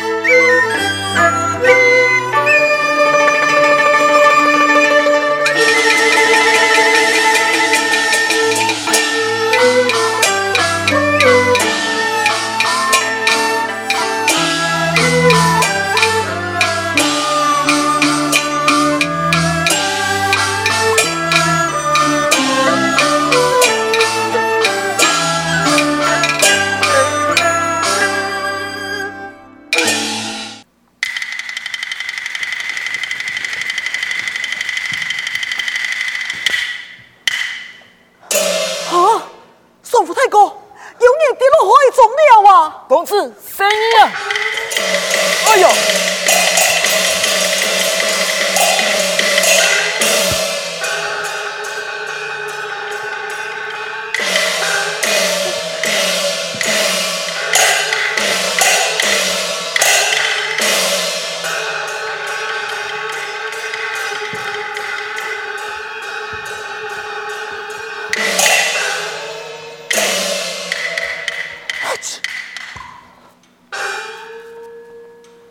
Música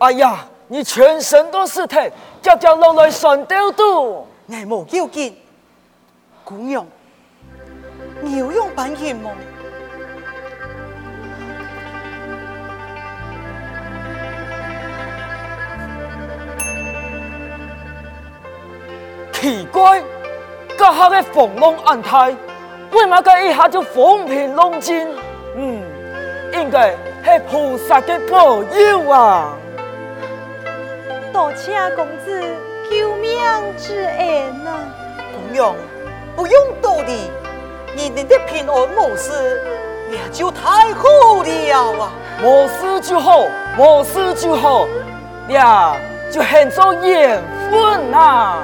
哎呀，你全身都是疼，叫叫落来酸掉肚。爱莫要紧，姑娘，你有用半钱吗？奇怪，这下的凤龙安泰，为嘛个一下就风平浪静？嗯，应该是菩萨的保佑啊。多谢公子救命之恩啊！不用，不用多礼，你你的平安无事，也就太好了啊！无事就好，无事就好，呀，就很做缘分呐。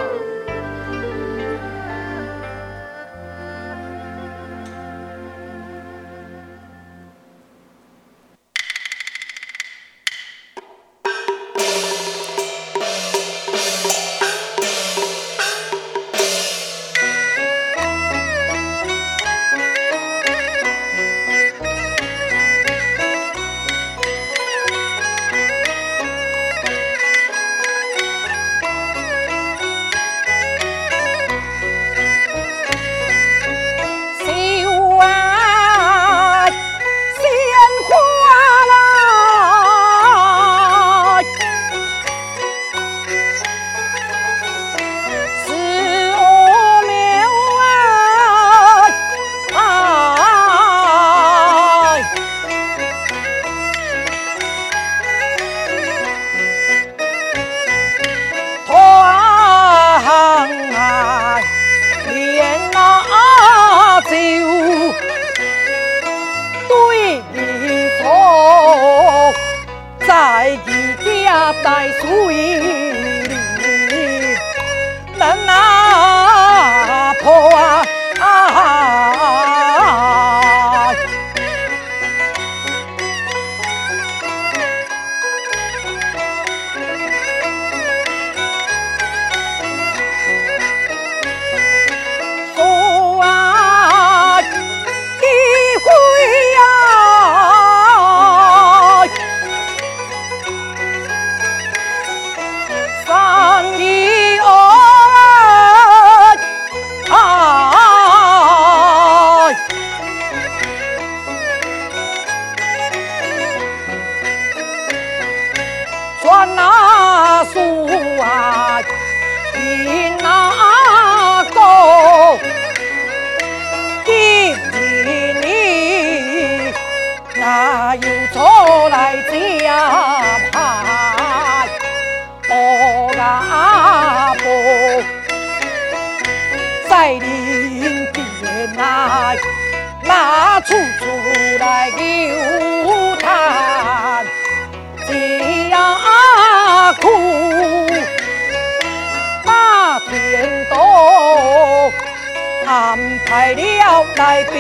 处来流叹，家苦把天都安排了来比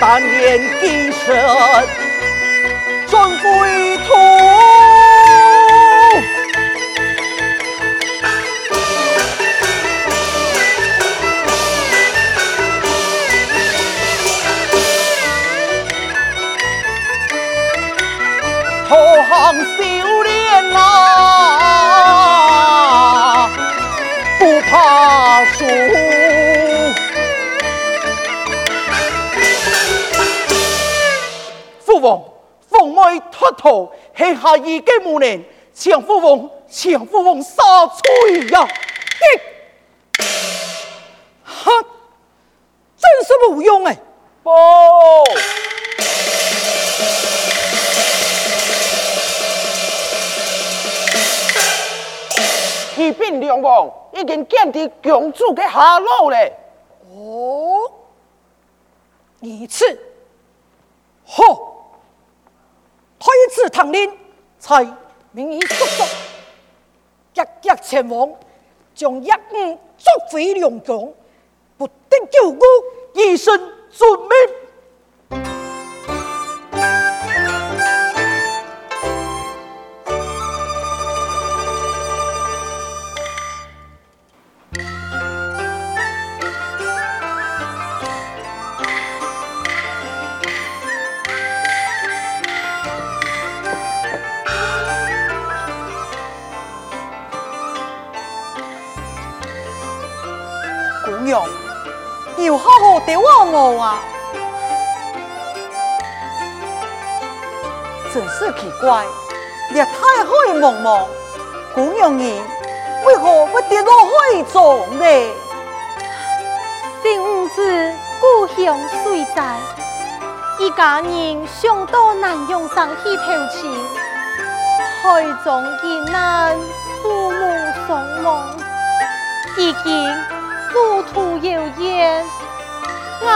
但年今生终归途。妹脱逃，下下一个无能，请父王，请父王杀罪呀！哈，真是无用哎！不，启禀梁王，已经见到公主的下落嘞。哦，如此，好，开始唐令，才名义速速，日日前往，将一五捉回龙宫，不得救国，一生遵命。要好好对我我啊！真是奇怪，你太海茫茫，姑娘你为何不跌落海中呢？新五子故乡虽在，一家人上到南阳山去投亲，海中艰难，父母双亡，已经故土遥远，我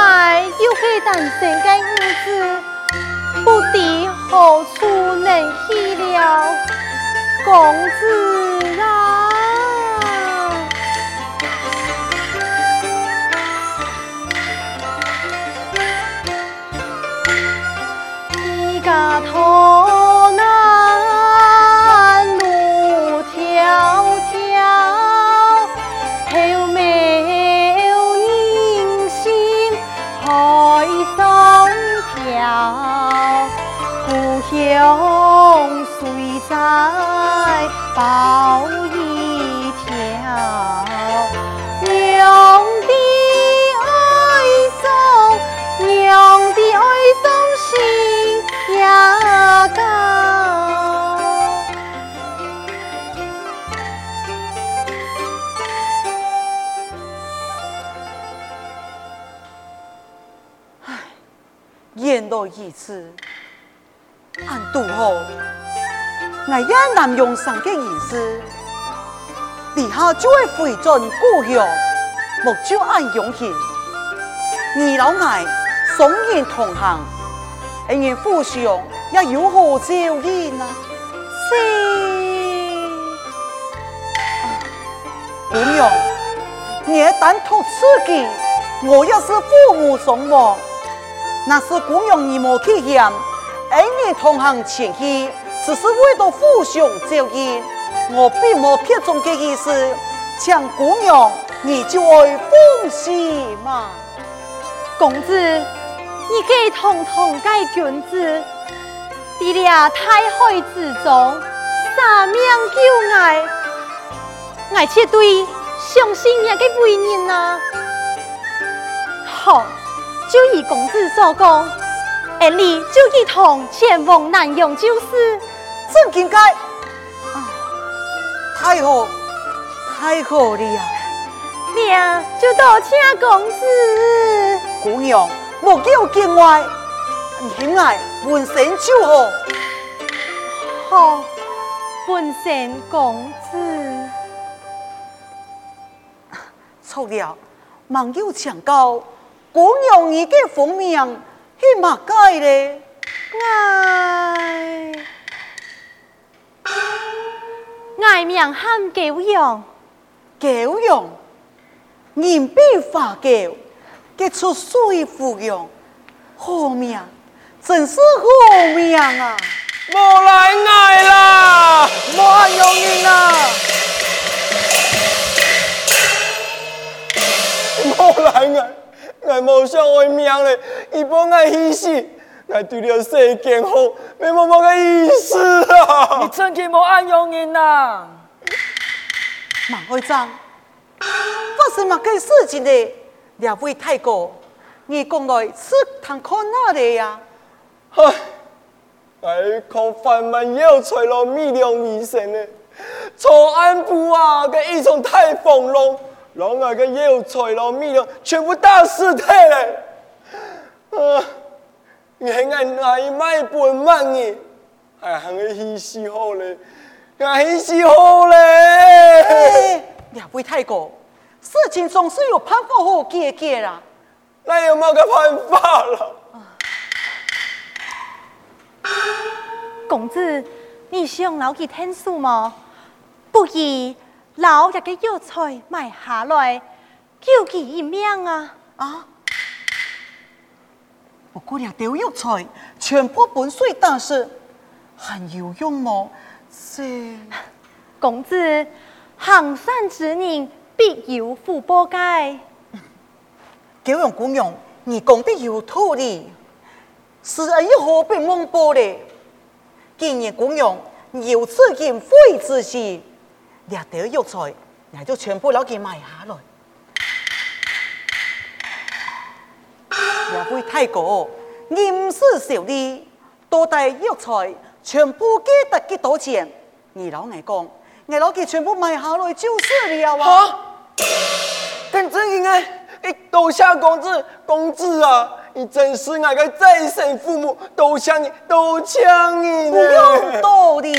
又是单身的五子，不知何处能去了，公子言来如此，俺拄好，我也南阳山的意思，以后就会回转故乡，莫就俺永庆。二老爱双人同行，恩人互相也有何照应啊？是姑娘，你单图此计，我要是父母双亡，那是姑娘你莫去嫌。恩人同行前去，只是为了互相照应，我并没撇中的意思。请姑娘你就爱放心嘛。公子，你给堂堂盖君子，在了太海之中，三命救爱，爱切对相信也个为人啊。好，就以公子所讲，俺哩就一同前往南阳就是。真应该啊！太好，太好了呀！娘就多请公子。姑娘，莫叫见外，你爱本身就好。好，本身公子。错了，网友请教，姑娘你嘅封名系乜解咧？爱爱命喊狗用，狗用，人比花狗，结出水芙蓉，好命，真是好命啊！莫来爱啦，莫按用人啊！莫来爱，爱无想爱命嘞，伊不爱牺牲，爱对了世间好，没某某个意思啊！你真嘅莫按用人呐！马会长，发生乜嘅事情嘞？两位太公，你讲来是谈看哪里呀？唉，哎，靠饭碗又吹了米粮米线呢，从安部啊，个一种太丰隆，然后个药材了米粮，全部大尸体嘞！啊，你还爱拿一卖本卖你，还还个稀稀好嘞，还稀好嘞！两位太公，事情总是有办法好解决啦。那有冇个办法了？公子，你想留佢听书吗？不如留一个药材买下来，救其一命啊！啊！不过俩丢药材，全部本水打湿，很有用么？是 公子，行善之人必有福报该。九阳姑娘，你讲的有道理，是啊，又何必蒙波嘞？今日姑娘有此言非之事，俩丢药材，也就全部攞佢买下来。两位太公，严师小弟，多带药材，全部给得几多钱？你老爱讲，我攞佢全部买下来就是了啊！但真应该，你多谢公子，公子啊，你真是我个再生父母，多谢你，多谢你不用多礼。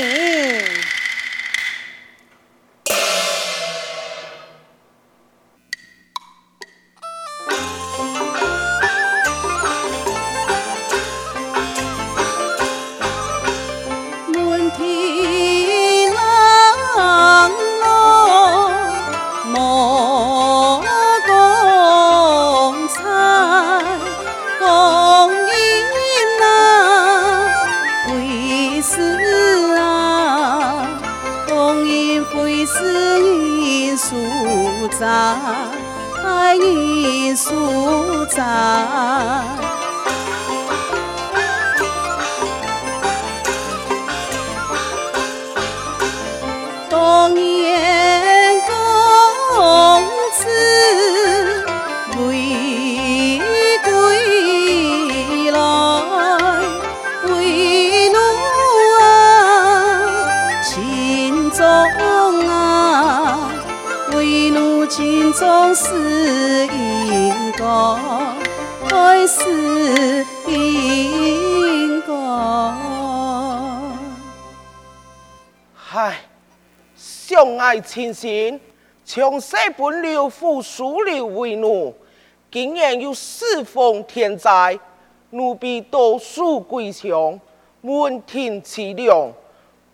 相爱情深，从小本刘父数刘为奴，竟然又适逢天灾，奴婢多数归乡，门庭凄凉。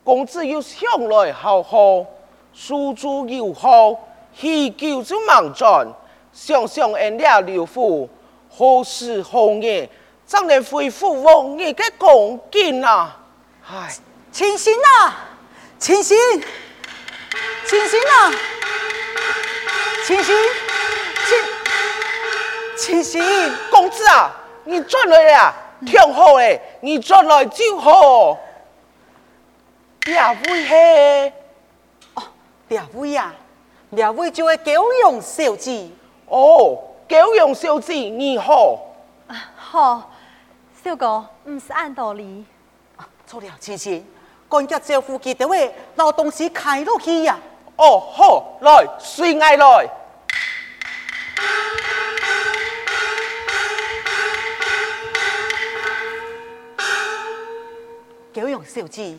公子又向来好好，书珠又好。喜酒就忙转，想想恩了刘父，何时何夜，怎能恢复往日的光景啊？唉，清醒啊，清醒，清醒啊，清醒，清，清醒，公子啊，你转来了，挺好诶，你转来就好。两位嘿，哦，两位呀。两位就会九阳小姐哦，九阳小姐你好，好，小哥唔是按道理，啊错了，青青，赶紧招呼佢哋位老东西开落去呀！哦，好，来，随爱来。九阳小姐，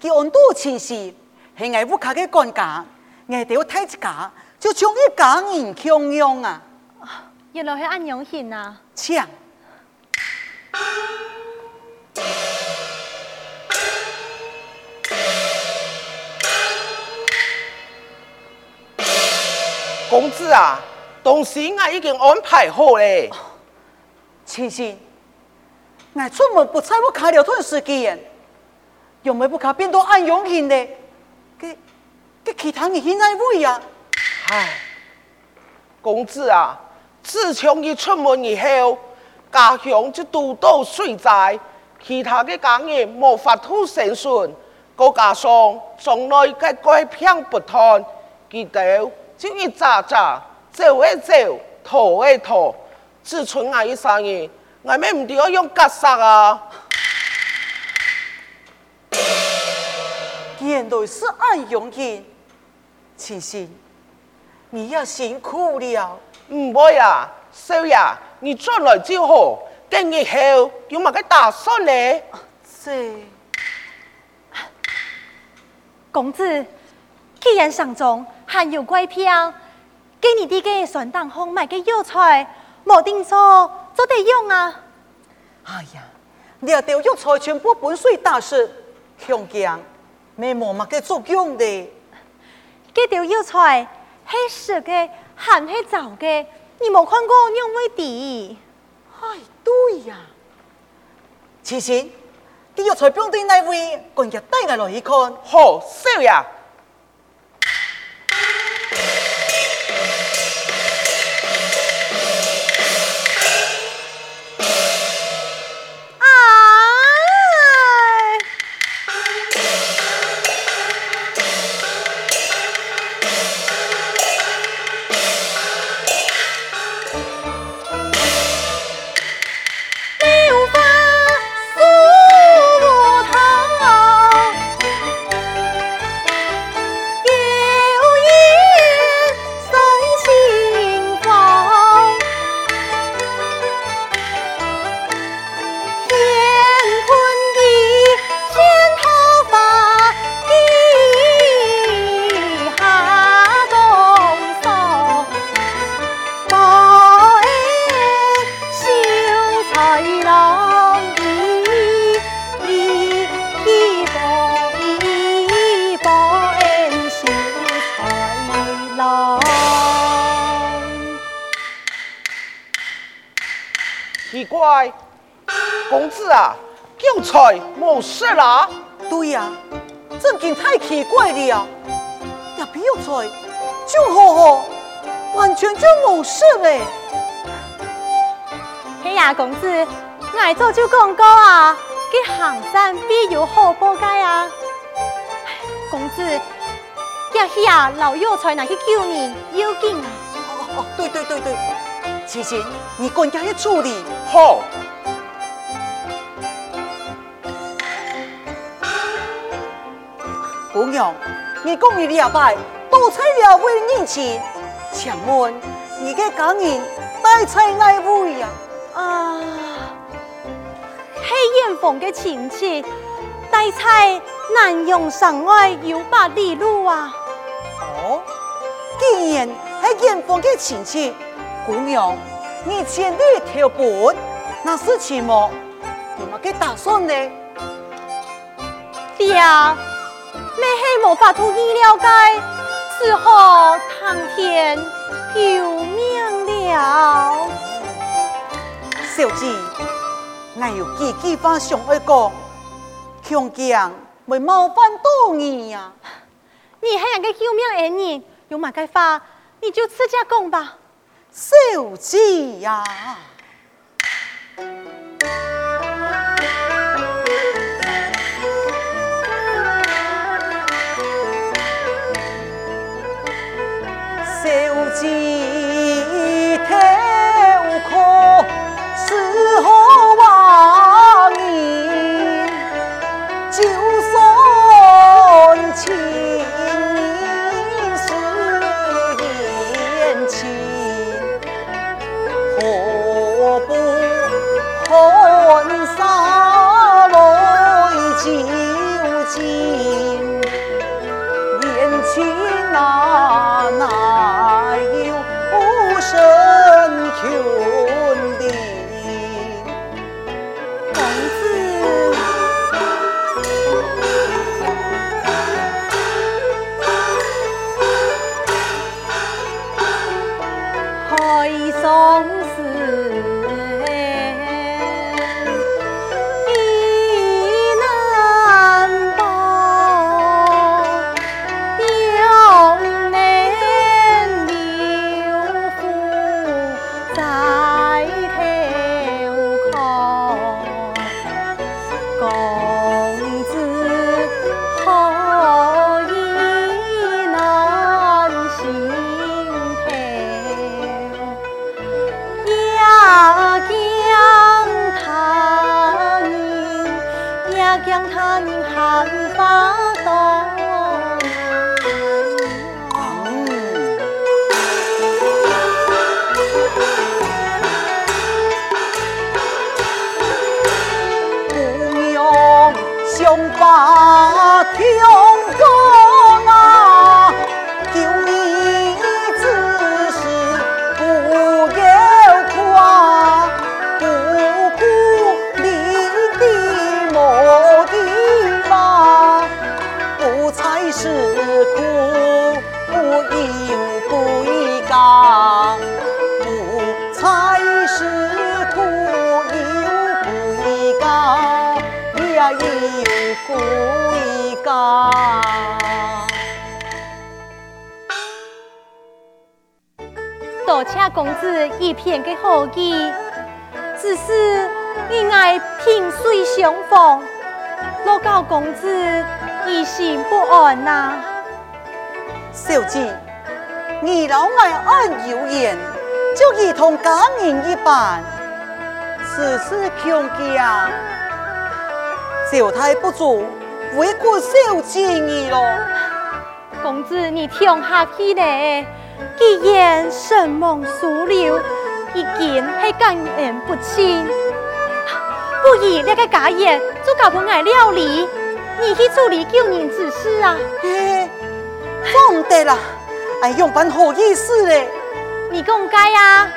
佢安度情绪，系我屋企嘅管家。我哋要睇一家，就将一家人供养啊！原来系安阳县啊！请公子啊，东西我已经安排好嘞。青青，俺出门不在我开了段时间，有没不卡变到安永庆的？给给其他人现在位呀？唉，公子啊，自从你出门以后，家乡就都到水灾，其他的家业无法度生存，再加上从来嘅改变不断，记得就一咋咋走一走，拖一拖，只剩我一生人。我们唔得要用格杀啊！原来是安永庆，其实你也辛苦了。唔会啊，少爷，你转来就好。今日后有乜嘅打算呢？是公子，既然上中还有怪票，给你啲嘅选当红买个药材，无定数。做得用啊！哎呀，掠到药材全部本水打湿，强强没冇乜个作用的。这条药材黑色的，还系糟的？你冇看过用未滴？哎，对呀。其实，这药材标对那位，赶紧带我来一看。好，少爷。奇怪，公子啊，药材冇事啦？对呀、啊，这件太奇怪了。要比药材就好好，完全就冇事嘞。嘿呀，公子，我早就讲过啊，给行山必有好报该啊。公子，呀嘿呀，老药材拿去救你，要紧啊。哦哦，对对对对。其实你赶紧去处理。好。姑娘，你讲你两摆都在了为年轻，请问你嘅家人带在哪位呀？啊，系远房嘅亲戚，带菜南阳山外有百里路啊。哦，既然系远房嘅亲戚。姑娘，你千里投奔，那是什么？有么个打算呢？爹，你系无法度意了解，只好苍天救命了。小姐，我有几句话想要讲，强强会冒犯到你呀。你还想个救命恩人，有乜嘅话，你就直接讲吧。小姐呀，风一个一个，多谢公子一片的好意，只是你爱萍水相逢，落到公子疑心不安呐。小弟，你老爱按油言，就如同假人一般，此事凶险。小太不足，为过小姐你咯。公子，你听下去嘞，既然神梦疏留，已经系感恩不尽，不如那个家业就交给我料理，你去处理救人之事啊。嘿，放得啦，哎，用办好意思嘞。你讲该啊，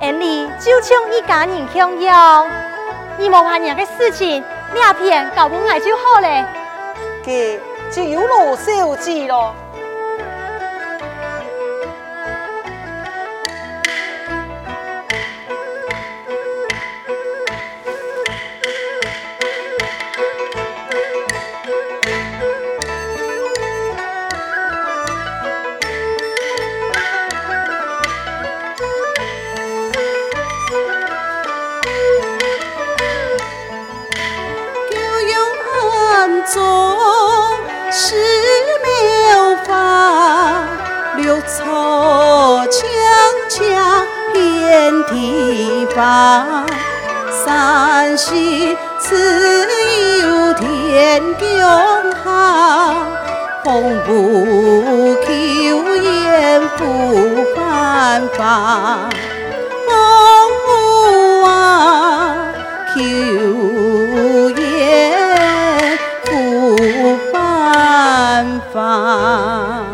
俺哩就请一家人享用，你莫怕人嘅事情，两片交给我就好嘞。给就有罗小姐咯。山西自有天公好，风不求雁不犯法，风不啊求雁不犯法。